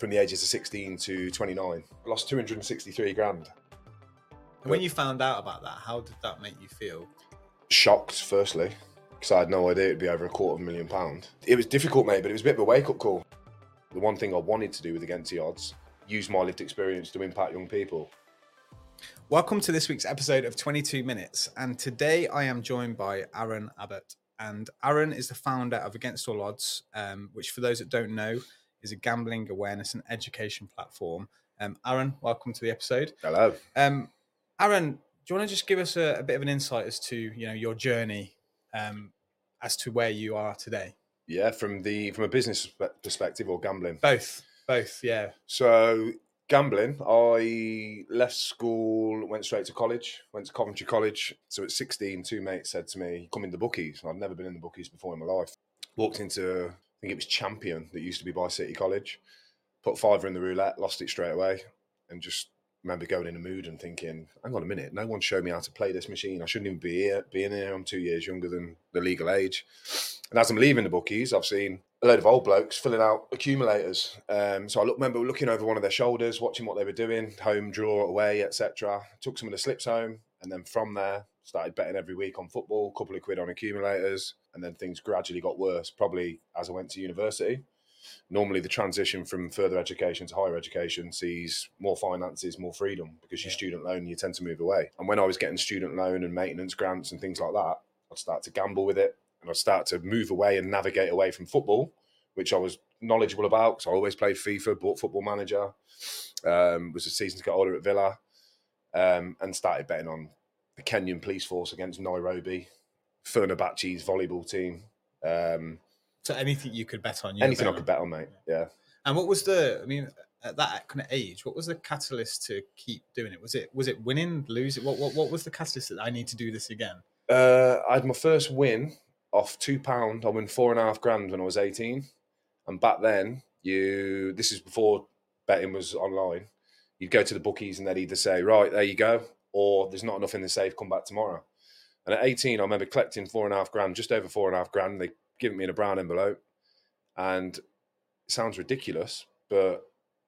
from the ages of 16 to 29. I lost 263 grand. And when you found out about that, how did that make you feel? Shocked, firstly, because I had no idea it'd be over a quarter of a million pound. It was difficult, mate, but it was a bit of a wake up call. The one thing I wanted to do with Against the Odds, use my lived experience to impact young people. Welcome to this week's episode of 22 Minutes. And today I am joined by Aaron Abbott. And Aaron is the founder of Against All Odds, um, which, for those that don't know, is a gambling awareness and education platform. Um, Aaron, welcome to the episode. Hello. Um, Aaron, do you want to just give us a, a, bit of an insight as to you know your journey um, as to where you are today? Yeah, from the from a business perspective or gambling. Both, both. Yeah. So gambling, I left school, went straight to college, went to Coventry College. So at 16, two mates said to me, come in the bookies. I'd never been in the bookies before in my life. Walked into, think it was Champion that used to be by City College. Put fiver in the roulette, lost it straight away, and just remember going in a mood and thinking, hang on a minute, no one showed me how to play this machine. I shouldn't even be here, being here. I'm two years younger than the legal age. And as I'm leaving the bookies, I've seen a load of old blokes filling out accumulators. Um, so I look, remember looking over one of their shoulders, watching what they were doing, home, draw, away, etc. Took some of the slips home, and then from there started betting every week on football, a couple of quid on accumulators, and then things gradually got worse. Probably as I went to university. Normally, the transition from further education to higher education sees more finances, more freedom because your student loan you tend to move away. And when I was getting student loan and maintenance grants and things like that, I'd start to gamble with it and I'd start to move away and navigate away from football, which I was knowledgeable about because I always played FIFA, bought Football Manager, um, was a season to get older at Villa, um, and started betting on the Kenyan police force against Nairobi, Fenerbahce's volleyball team. Um, so anything you could bet on, anything I could bet on, mate. Yeah. And what was the? I mean, at that kind of age, what was the catalyst to keep doing it? Was it was it winning, losing? What what, what was the catalyst that I need to do this again? Uh, I had my first win off two pound. I won four and a half grand when I was eighteen, and back then you this is before betting was online. You'd go to the bookies and they'd either say, "Right, there you go," or "There's not enough in the safe. Come back tomorrow." And at eighteen, I remember collecting four and a half grand, just over four and a half grand. They give it me in a brown envelope, and it sounds ridiculous, but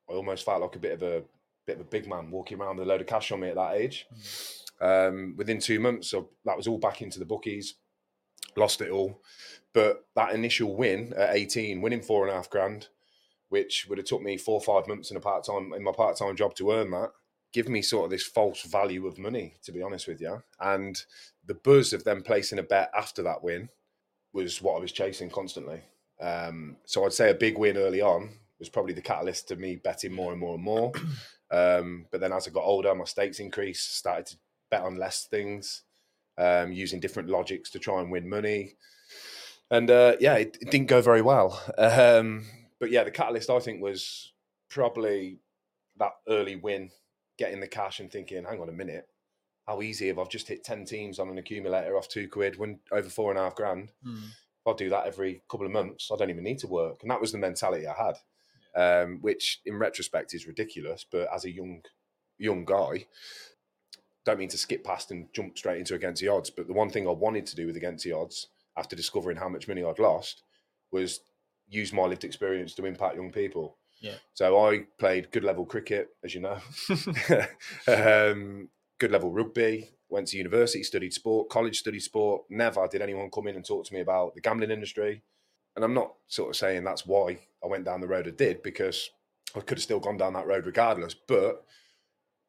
I almost felt like a bit of a bit of a big man walking around with a load of cash on me at that age. Mm. Um, within two months, so that was all back into the bookies lost it all. But that initial win at 18, winning four and a half grand, which would have took me four or five months in a part time in my part time job to earn that, give me sort of this false value of money, to be honest with you. And the buzz of them placing a bet after that win was what I was chasing constantly. Um, so I'd say a big win early on was probably the catalyst to me betting more and more and more. Um, but then as I got older, my stakes increased, started to bet on less things um, using different logics to try and win money. And uh, yeah, it, it, didn't go very well. Um, but yeah, the catalyst I think was probably that early win, getting the cash and thinking, hang on a minute, how easy if I've just hit 10 teams on an accumulator off two quid, win over four and a half grand. Mm. If I do that every couple of months, I don't even need to work. And that was the mentality I had, um, which in retrospect is ridiculous. But as a young young guy, don't mean to skip past and jump straight into against the odds, but the one thing I wanted to do with against the odds after discovering how much money I'd lost was use my lived experience to impact young people. Yeah. So I played good level cricket, as you know, um, good level rugby. Went to university, studied sport, college studied sport. Never did anyone come in and talk to me about the gambling industry. And I'm not sort of saying that's why I went down the road I did, because I could have still gone down that road regardless. But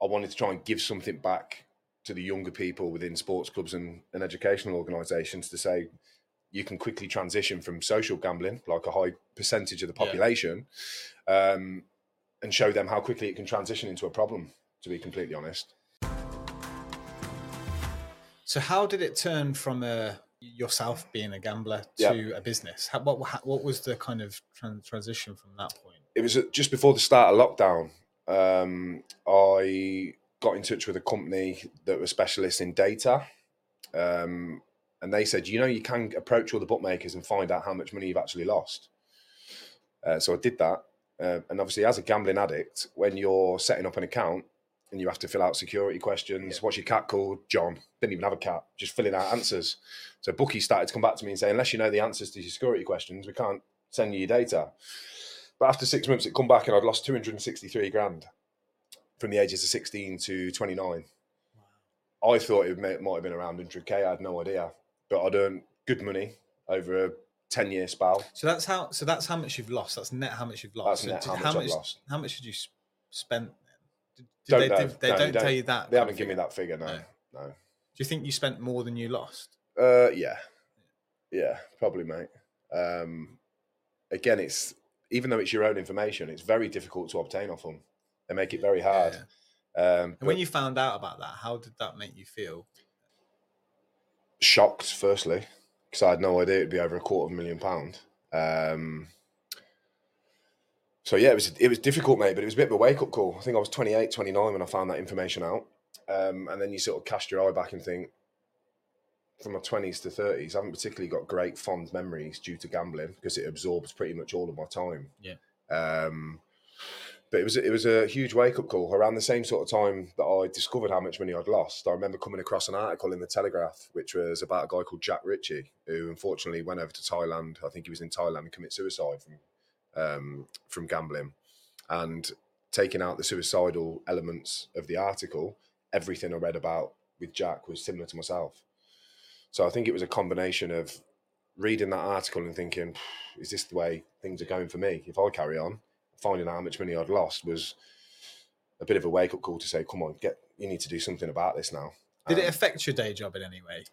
I wanted to try and give something back to the younger people within sports clubs and, and educational organisations to say you can quickly transition from social gambling, like a high percentage of the population, yeah. um, and show them how quickly it can transition into a problem. To be completely honest. So, how did it turn from a uh, yourself being a gambler to a business? How, what what was the kind of transition from that point? It was uh, just before the start of lockdown um, I got in touch with a company that were specialists in data. Um, and they said, you know, you can approach all the bookmakers and find out how much money you've actually lost. Uh, so I did that. Uh, and obviously, as a gambling addict, when you're setting up an account and you have to fill out security questions, yeah. what's your cat called? John. Didn't even have a cat, just filling out answers. So bookie started to come back to me and say, unless you know the answers to your security questions, we can't send you your data. But after six months, it come back and I'd lost 263 grand from the ages of 16 to 29. I thought it might have been around 100k. I had no idea, but I'd earned good money over a 10 year spell. So that's how. So that's how much you've lost. That's net how much you've lost. That's So net did- how much I've lost. How much did you spend? Did, did Don't they, know. they No, don't, don't. tell you that. They haven't given me that figure, no. No. No. Do you think you spent more than you lost? Uh, yeah, yeah, probably, mate. Um, again, it's even though it's your own information, it's very difficult to obtain off them. They make it very hard. Yeah. Um, And when you found out about that, how did that make you feel? Shocked, firstly, because I had no idea it'd be over a quarter of a million pound. Um, so yeah, it was it was difficult, mate, but it was a bit of a wake up call. I think I was 28, 29 when I found that information out, um, and then you sort of cast your eye back and think, from my twenties to thirties, I haven't particularly got great fond memories due to gambling because it absorbs pretty much all of my time. Yeah. Um, but it was it was a huge wake up call around the same sort of time that I discovered how much money I'd lost. I remember coming across an article in the Telegraph, which was about a guy called Jack Ritchie, who unfortunately went over to Thailand. I think he was in Thailand and committed suicide from um, from gambling, and taking out the suicidal elements of the article, everything I read about with Jack was similar to myself. So I think it was a combination of reading that article and thinking, is this the way things are going for me? If I carry on, finding out how much money I'd lost was a bit of a wake up call to say, come on, get you need to do something about this now. Did it Um, affect your day job in any way?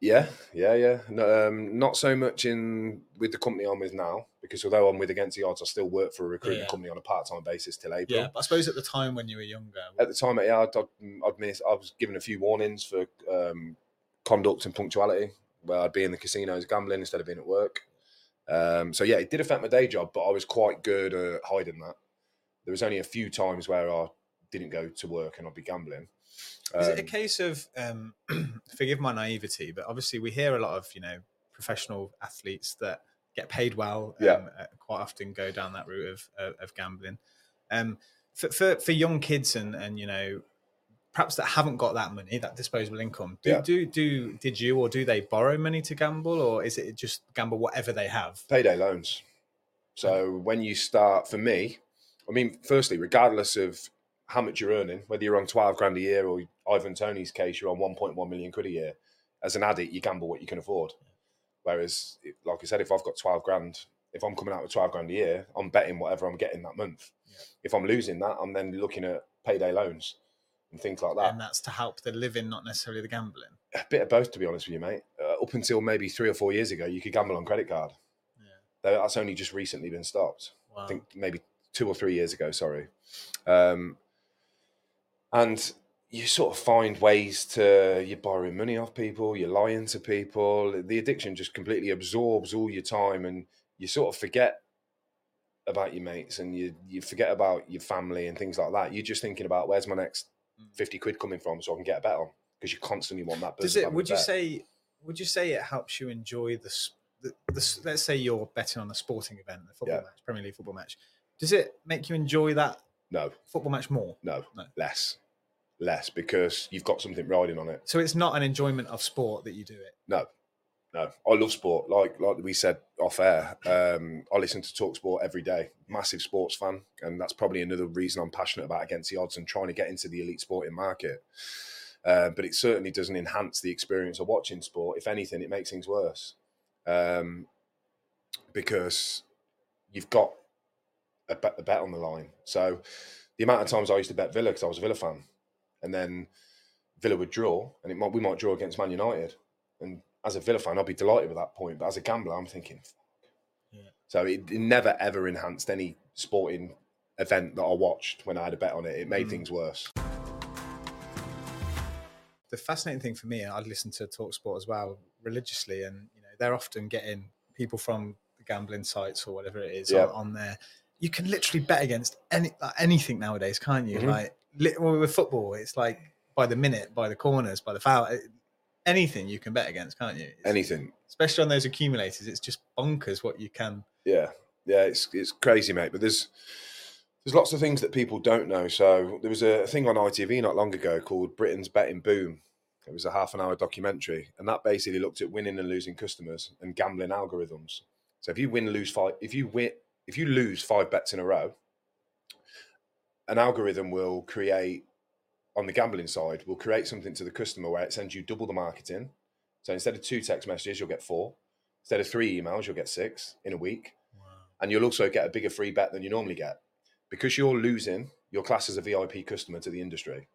yeah, yeah, yeah. No, um, not so much in with the company I'm with now, because although I'm with Against the Odds, I still work for a recruitment Yeah. company on a part time basis till April. Yeah, but I suppose at the time when you were younger, At the time, yeah, I'd, I'd miss, I was given a few warnings for um, conduct and punctuality, where I'd be in the casinos gambling instead of being at work. Um, so yeah, it did affect my day job, but I was quite good at hiding that. There was only a few times where I didn't go to work and I'd be gambling. Is it a Um, case of um, forgive my naivety, but obviously we hear a lot of you know professional athletes that get paid well, um, Yeah. uh, quite often go down that route of of, of gambling. Um, for, for for young kids and and you know perhaps that haven't got that money, that disposable income. Do Yeah. do do did you or do they borrow money to gamble, or is it just gamble whatever they have? payday loans. So when you start, for me, I mean, firstly, regardless of how much you're earning, whether you're on 12 grand a year or Ivan Toney's case, you're on 1.1 million quid a year. As an addict, you gamble what you can afford. Whereas, like I said, if I've got 12 grand, if I'm coming out with 12 grand a year, I'm betting whatever I'm getting that month. Yeah. If I'm losing that, I'm then looking at payday loans and things like that. And that's to help the living, not necessarily the gambling. a bit of both, to be honest with you, mate. Uh, up until maybe three or four years ago, you could gamble on credit card. Yeah. That's only just recently been stopped. Wow. I think maybe two or three years ago. Sorry, um, and you sort of find ways to you're borrowing money off people, you're lying to people. The addiction just completely absorbs all your time, and you sort of forget about your mates, and you you forget about your family and things like that. You're just thinking about where's my next Mm. fifty quid coming from, so I can get a bet on because you constantly want that. Does it? Would you bet. say? Would you say it helps you enjoy the, the, the Let's say you're betting on a sporting event, a football Yeah. match, Premier League football match. Does it make you enjoy that no, football match more? no, No. less, less because you've got something riding on it. So it's not an enjoyment of sport that you do it. No, no. I love sport. Like like we said off air, um, I listen to Talk Sport every day. Massive sports fan, and that's probably another reason I'm passionate about against the odds and trying to get into the elite sporting market. Uh, but it certainly doesn't enhance the experience of watching sport. If anything, it makes things worse um, because you've got a bet, a bet on the line. So the amount of times I used to bet Villa because I was a Villa fan, and then Villa would draw, and it might, we might draw against Man United. And as a Villa fan, I'd be delighted with that point. But as a gambler, I'm thinking, Yeah. so it, it never ever enhanced any sporting event that I watched when I had a bet on it. It made Mm. things worse. The fascinating thing for me, and I'd listen to Talksport as well religiously, and you know they're often getting people from the gambling sites or whatever it is Yeah. on, on there. You can literally bet against any like anything nowadays, can't you? Mhm. Like lit- well, with football, it's like by the minute, by the corners, by the foul. it- Anything you can bet against, can't you? It's- Anything. especially on those accumulators, it's just bonkers what you can. Yeah, yeah, it's it's crazy, mate. But there's there's lots of things that people don't know. So there was a thing on ITV not long ago called Britain's Betting Boom. It was a half an hour documentary, and that basically looked at winning and losing customers and gambling algorithms. So if you win, lose five, if you win, if you lose five bets in a row, an algorithm will create on the gambling side will create something to the customer where it sends you double the marketing. So instead of two text messages, you'll get four. Instead of three emails, you'll get six in a week. And you'll also get a bigger free bet than you normally get. Because you're losing, your class as a VIP customer to the industry.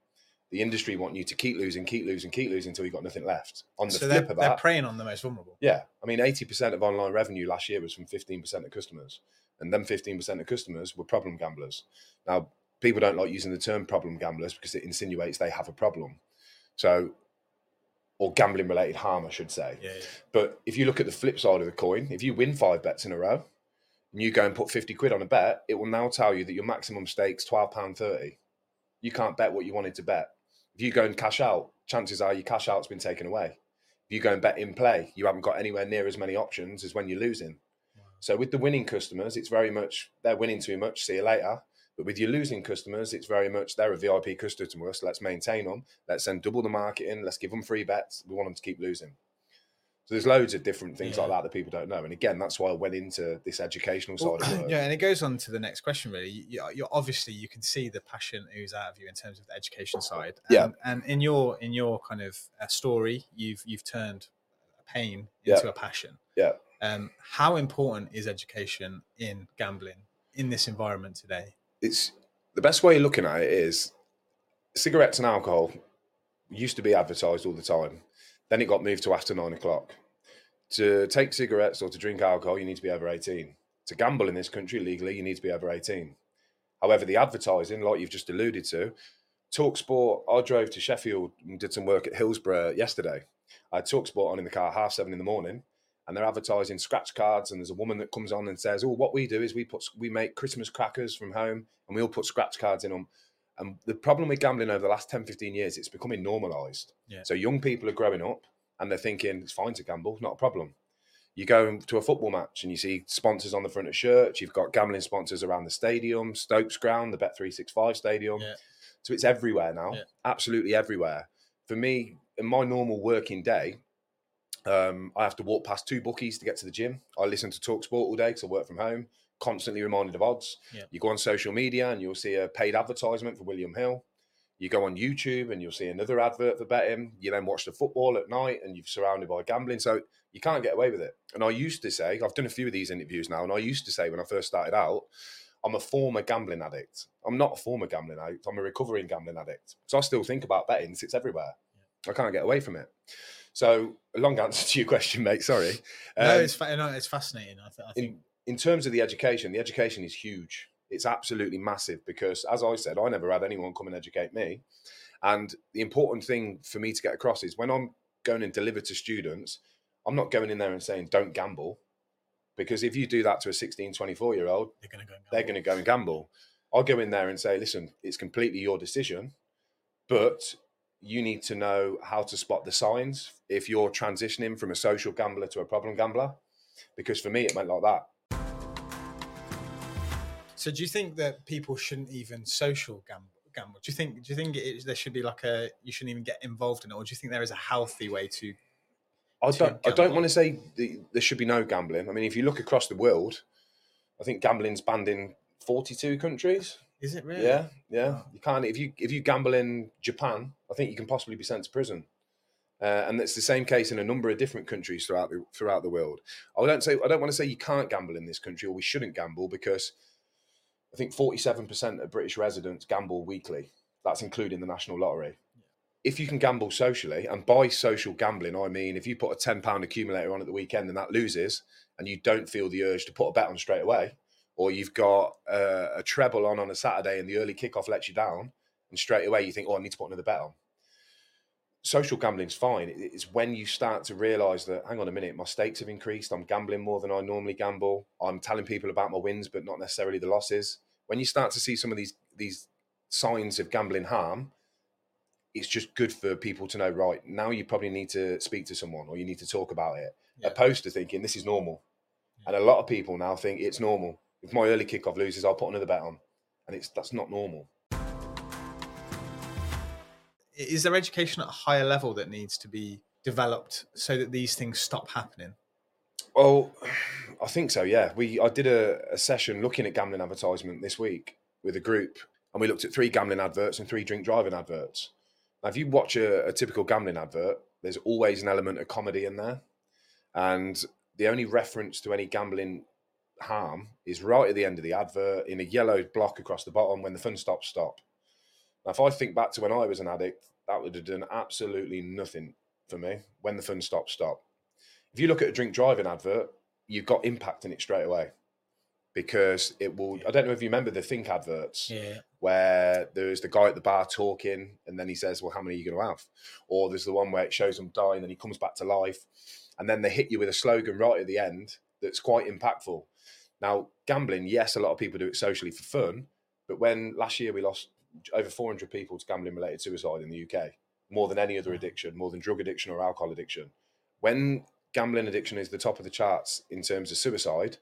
The industry want you to keep losing, keep losing, keep losing until you've got nothing left. On the so flip they're, of they're preying on the most vulnerable. yeah, I mean, eighty percent of online revenue last year was from fifteen percent of customers, and then fifteen percent of customers were problem gamblers. Now, people don't like using the term problem gamblers because it insinuates they have a problem. So, or gambling related harm, I should say. Yeah, yeah. But if you look at the flip side of the coin, if you win five bets in a row and you go and put 50 quid on a bet, it will now tell you that your maximum stake's £12.30. You can't bet what you wanted to bet. If you go and cash out, chances are your cash out's been taken away. If you go and bet in play, you haven't got anywhere near as many options as when you're losing. So with the winning customers, it's very much they're winning too much, see you later. But with your losing customers, it's very much they're a VIP customer to us. Let's maintain them. Let's send double the marketing. Let's give them free bets. We want them to keep losing. So there's loads of different things like that that people don't know. And again, that's why I went into this educational side Well, of it. yeah, and it goes on to the next question. Really, you, you're- you're obviously you can see the passion ooze out of you in terms of the education side. And, Yeah. and in your in your kind of uh, story, you've you've turned a pain Yeah. into a passion. Yeah. Um, how important is education in gambling in this environment today? It's the best way of looking at it is cigarettes and alcohol used to be advertised all the time. Then it got moved to after nine o'clock. To take cigarettes or to drink alcohol, you need to be over 18. To gamble in this country legally, you need to be over 18. However, the advertising, like you've just alluded to, Talksport, I drove to Sheffield and did some work at Hillsborough yesterday. I had Talksport on in the car half seven in the morning, and they're advertising scratch cards. And there's a woman that comes on and says, "Oh, what we do is we put we make Christmas crackers from home, and we all put scratch cards in them." And the problem with gambling over the last 10, 15 years, it's becoming normalized. Yeah. So young people are growing up and they're thinking it's fine to gamble, not a problem. You go to a football match and you see sponsors on the front of shirts. You've got gambling sponsors around the stadium, Stoke's Ground, the Bet365 stadium. Yeah. So it's everywhere now, Yeah. absolutely everywhere. For me, in my normal working day, um, I have to walk past two bookies to get to the gym. I listen to Talk Sport all day because I work from home, constantly reminded of odds. Yeah. You go on social media and you'll see a paid advertisement for William Hill. You go on YouTube and you'll see another advert for betting. You then watch the football at night and you're surrounded by gambling. So you can't get away with it. And I used to say, I've done a few of these interviews now, and I used to say when I first started out, I'm a former gambling addict. I'm not a former gambling addict. I'm a recovering gambling addict. So I still think about betting. It's everywhere. I can't get away from it. So a long answer to your question, mate. Sorry. no, Um, it's fa- no, it's fascinating. I, th- I think in, in terms of the education, the education is huge. It's absolutely massive because, as I said, I never had anyone come and educate me. And the important thing for me to get across is when I'm going and deliver to students, I'm not going in there and saying, don't gamble. Because if you do that to a 16, 24 year old, they're going to go. And gamble. going to go and gamble. I'll go in there and say, listen, it's completely your decision, but you need to know how to spot the signs if you're transitioning from a social gambler to a problem gambler. Because for me, it went like that. So, do you think that people shouldn't even social gamble? Gamble? Do you think? Do you think it, there should be like a you shouldn't even get involved in it, or do you think there is a healthy way to? I to don't. I don't want to say the, there should be no gambling. I mean, if you look across the world, I think gambling's banned in forty-two countries. Is it really? Yeah, yeah. You can't if you if you gamble in Japan, I think you can possibly be sent to prison. Uh, and it's the same case in a number of different countries throughout the throughout the world. I don't say I don't want to say you can't gamble in this country or we shouldn't gamble because I think forty-seven percent of British residents gamble weekly. That's including the national lottery. If you can gamble socially, and by social gambling, I mean if you put a ten pound accumulator on at the weekend and that loses, and you don't feel the urge to put a bet on straight away, or you've got uh, a treble on on a Saturday and the early kickoff lets you down, and straight away you think, oh, I need to put another bet on. Social gambling's fine. It's when you start to realise that, hang on a minute, my stakes have increased. I'm gambling more than I normally gamble. I'm telling people about my wins, but not necessarily the losses. When you start to see some of these these signs of gambling harm, it's just good for people to know. Right now, you probably need to speak to someone or you need to talk about it, Yeah. opposed to thinking this is normal. And a lot of people now think it's normal. If my early kickoff loses, I'll put another bet on, and it's that's not normal. Is there education at a higher level that needs to be developed so that these things stop happening? Well, I think so. Yeah, we I did a, a session looking at gambling advertisement this week with a group, and we looked at three gambling adverts and three drink driving adverts. Now, if you watch a, a typical gambling advert, there's always an element of comedy in there, and the only reference to any gambling harm is right at the end of the advert in a yellow block across the bottom when the fun stops stop. Now, if I think back to when I was an addict, that would have done absolutely nothing for me when the fun stops stop. If you look at a drink driving advert, you've got impact in it straight away because it will. I don't know if you remember the Think adverts Yeah. where there's the guy at the bar talking and then he says, Well, how many are you going to have? Or there's the one where it shows him dying and he comes back to life. And then they hit you with a slogan right at the end that's quite impactful. Now, gambling, yes, a lot of people do it socially for fun. But when last year we lost over 400 people to gambling related suicide in the UK, more than any other addiction, more than drug addiction or alcohol addiction. When gambling addiction is the top of the charts in terms of suicide,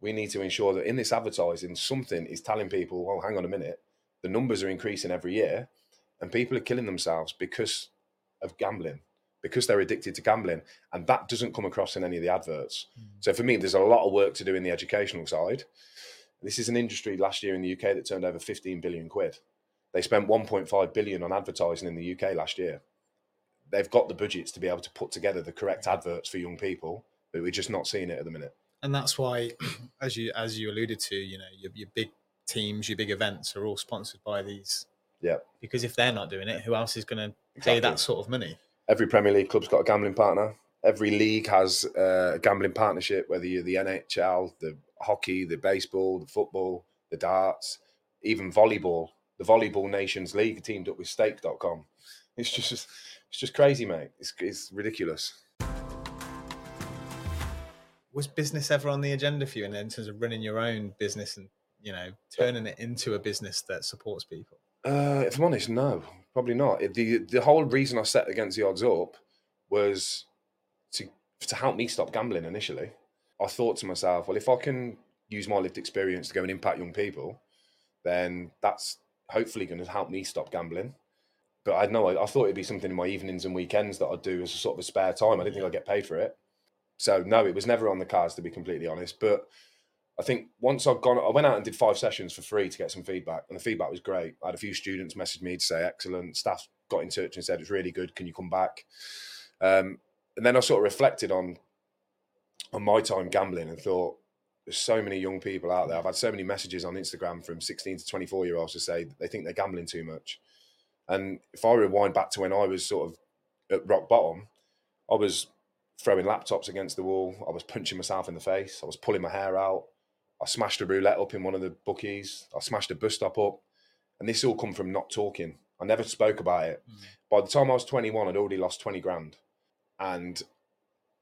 we need to ensure that in this advertising, something is telling people, well, hang on a minute, the numbers are increasing every year and people are killing themselves because of gambling, because they're addicted to gambling. And that doesn't come across in any of the adverts. Hmm. So for me, there's a lot of work to do in the educational side. This is an industry last year in the UK that turned over 15 billion quid. They spent 1.5 billion on advertising in the UK last year. They've got the budgets to be able to put together the correct adverts for young people, but we're just not seeing it at the minute. and that's why, as you as you alluded to, you know, your, your big teams, your big events are all sponsored by these. Yeah. Because if they're not doing it, who else is going to pay that sort of money? Every Premier League club's got a gambling partner. Every league has uh, a gambling partnership, whether you're the NHL, the hockey, the baseball, the football, the darts, even volleyball. The Volleyball Nations League teamed up with Stake.com. It's just, it's just crazy, mate. It's, it's ridiculous. Was business ever on the agenda for you in, in terms of running your own business and you know turning it into a business that supports people? Uh, if I'm honest, no, probably not. It- the The whole reason I set against the odds up was to to help me stop gambling. Initially, I thought to myself, well, if I can use my lived experience to go and impact young people, then that's hopefully going to help me stop gambling. But I know I, I thought it'd be something in my evenings and weekends that I'd do as a sort of a spare time. I didn't think I'd get paid for it. So no, it was never on the cards to be completely honest. But I think once I've gone, I went out and did five sessions for free to get some feedback, and the feedback was great. I had a few students message me to say excellent. Staff got in touch and said it's really good. Can you come back? Um, and then I sort of reflected on on my time gambling and thought there's so many young people out there. I've had so many messages on Instagram from 16 to 24 year olds to say they think they're gambling too much. And if I rewind back to when I was sort of at rock bottom, I was throwing laptops against the wall. I was punching myself in the face. I was pulling my hair out. I smashed a roulette up in one of the bookies. I smashed a bus stop up. And this all come from not talking. I never spoke about it. Mm. By the time I was 21, I'd already lost 20 grand. And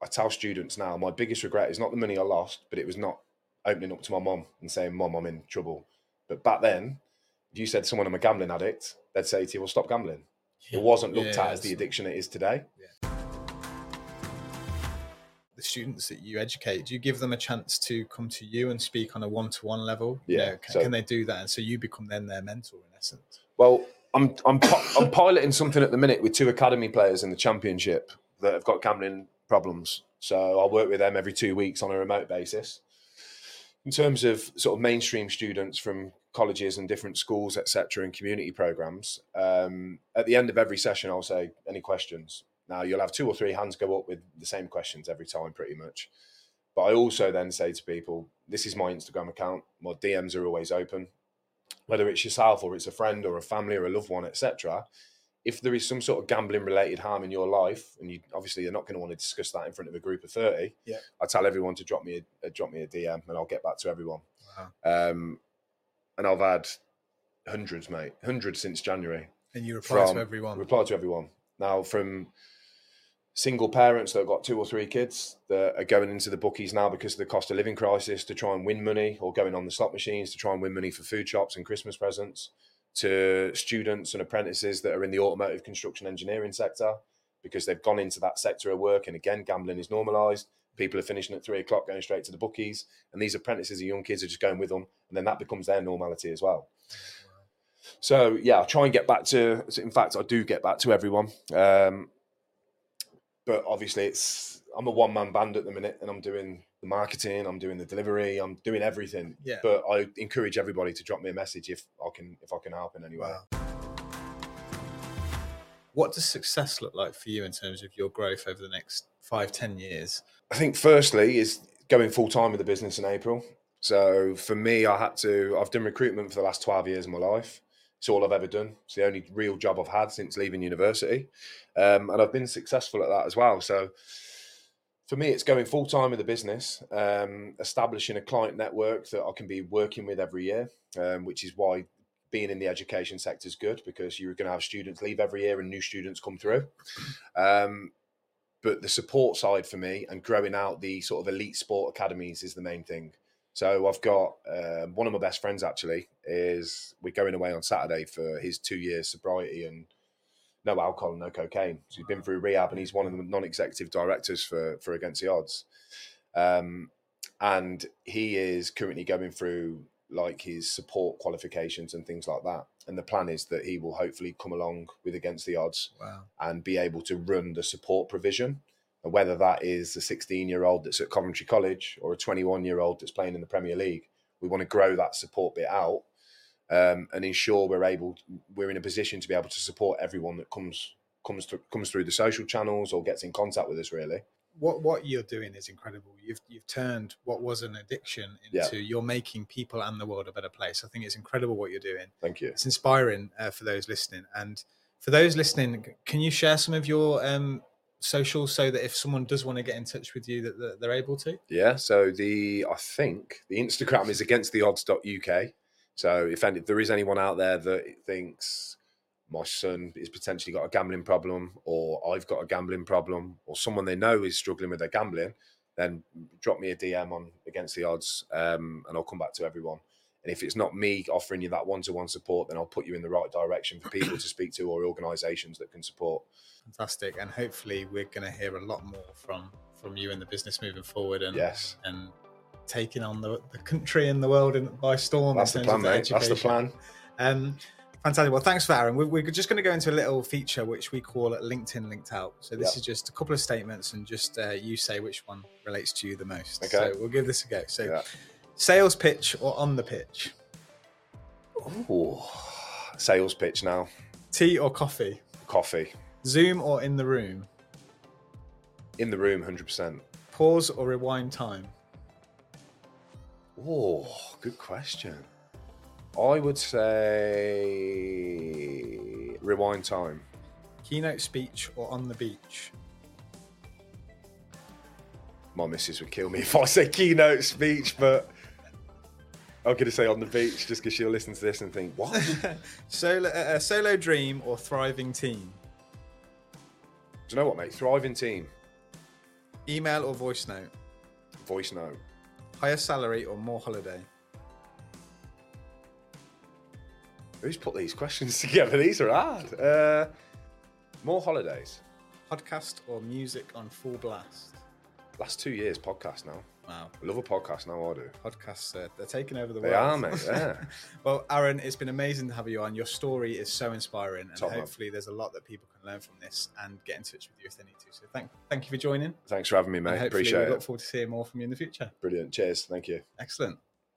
I tell students now, my biggest regret is not the money I lost, but it was not opening up to my mom and saying, Mom, I'm in trouble. But back then, if you said to someone I'm a gambling addict, they'd say to you, Well, stop gambling. It wasn't looked Yeah, at as the addiction it is today. The students that you educate, do you give them a chance to come to you and speak on a one-to-one level? You Yeah, know, can, so- can they do that? And so you become then their mentor in essence. Well, I'm I'm I'm piloting something at the minute with two academy players in the championship that have got gambling problems. So I work with them every two weeks on a remote basis. In terms of sort of mainstream students from colleges and different schools, etc., and community programs, um, at the end of every session, I'll say, "Any questions?" Now you'll have two or three hands go up with the same questions every time, pretty much. But I also then say to people, "This is my Instagram account. My DMs are always open whether it's yourself or it's a friend or a family or a loved one, etc. If there is some sort of gambling related harm in your life, and you obviously you're not going to want to discuss that in front of a group of thirty, Yeah. I tell everyone to drop me a, drop me a DM and I'll get back to everyone. Wow. Um, and I've had hundreds, mate, hundreds since January. And you reply From- to everyone. Reply to everyone now from single parents that have got two or three kids that are going into the bookies now because of the cost of living crisis to try and win money or going on the slot machines to try and win money for food shops and Christmas presents to students and apprentices that are in the automotive construction engineering sector because they've gone into that sector of work and again gambling is normalized people are finishing at three o'clock going straight to the bookies and these apprentices and young kids are just going with them and then that becomes their normality as well so yeah, I'll try and get back to. In fact, I do get back to everyone. Um, but obviously, it's I'm a one man band at the minute, and I'm doing the marketing, I'm doing the delivery, I'm doing everything. Yeah. But I encourage everybody to drop me a message if I can if I can help in any way. What does success look like for you in terms of your growth over the next five, ten years? I think firstly is going full time with the business in April. So for me, I had to. I've done recruitment for the last twelve years of my life. It's all I've ever done. It's the only real job I've had since leaving university, um, and I've been successful at that as well. So for me, it's going full time with the business, um, establishing a client network that I can be working with every year, um, which is why being in the education sector is good because you're going to have students leave every year and new students come through. Um, but the support side for me and growing out the sort of elite sport academies is the main thing. So I've got uh, one of my best friends actually is we're going away on Saturday for his two years sobriety and no alcohol, no cocaine. So he's been through rehab and he's one of the non-executive directors for for Against the Odds. Um, and he is currently going through like his support qualifications and things like that. And the plan is that he will hopefully come along with Against the Odds Wow. and be able to run the support provision. And whether that is a 16 year old that's at Coventry College or a 21 year old that's playing in the Premier League, we want to grow that support bit out um, and ensure we're able, we're in a position to be able to support everyone that comes comes through, comes through the social channels or gets in contact with us. Really, What what you're doing is incredible. You've you've turned what was an addiction Yeah. into you're making people and the world a better place. I think it's incredible what you're doing. thank you. It's inspiring uh, for those listening. And for those listening, can you share some of your um, socials so that if someone does want to get in touch with you, that, that they're able to? Yeah. So the I think the Instagram is against the odds.uk. So if, any, if there is anyone out there that thinks my son is potentially got a gambling problem, or I've got a gambling problem, or someone they know is struggling with their gambling, then drop me a DM on against the odds, um, and I'll come back to everyone. And if it's not me offering you that one-to-one support, then I'll put you in the right direction for people to speak to or organisations that can support. Fantastic. And hopefully we're going to hear a lot more from from you in the business moving forward and Yes, and taking on the, the country and the world in, by storm. that's the plan, of mate. That's the plan. Um, fantastic. Well, thanks for Aaron. We're, we're just going to go into a little feature which we call LinkedIn Linked Out. So this Yeah. is just a couple of statements, and just uh, you say which one relates to you the most. Okay. So we'll give this a go. So, Yeah. Sales pitch or on the pitch, Ooh, sales pitch now. tea or coffee, Coffee Zoom or in the room, in the room, hundred percent. pause or rewind time, Oh, good question. I would say rewind time. keynote speech or on the beach, My missus would kill me if I say keynote speech, but I'm going to say on the beach just because she'll listen to this and think, what? solo uh, a solo dream or thriving team, Do you know what, mate? Thriving team. email or voice note, Voice note. higher salary or more holiday. Who's put these questions together? These are hard. Uh, more holidays. Podcast or music on full blast? Last two years, podcast now. Wow, I love a podcast now, I do. podcasts, uh, they're taking over the They world. are, mate, yeah. well, Aaron, it's been amazing to have you on. Your story is so inspiring, and Top man. hopefully there's a lot that people can learn from this and get in touch with you if they need to. So thank, thank you for joining. Thanks for having me, and mate. Appreciate we look forward to seeing more from you in the future. Brilliant. Cheers. Thank you. Excellent.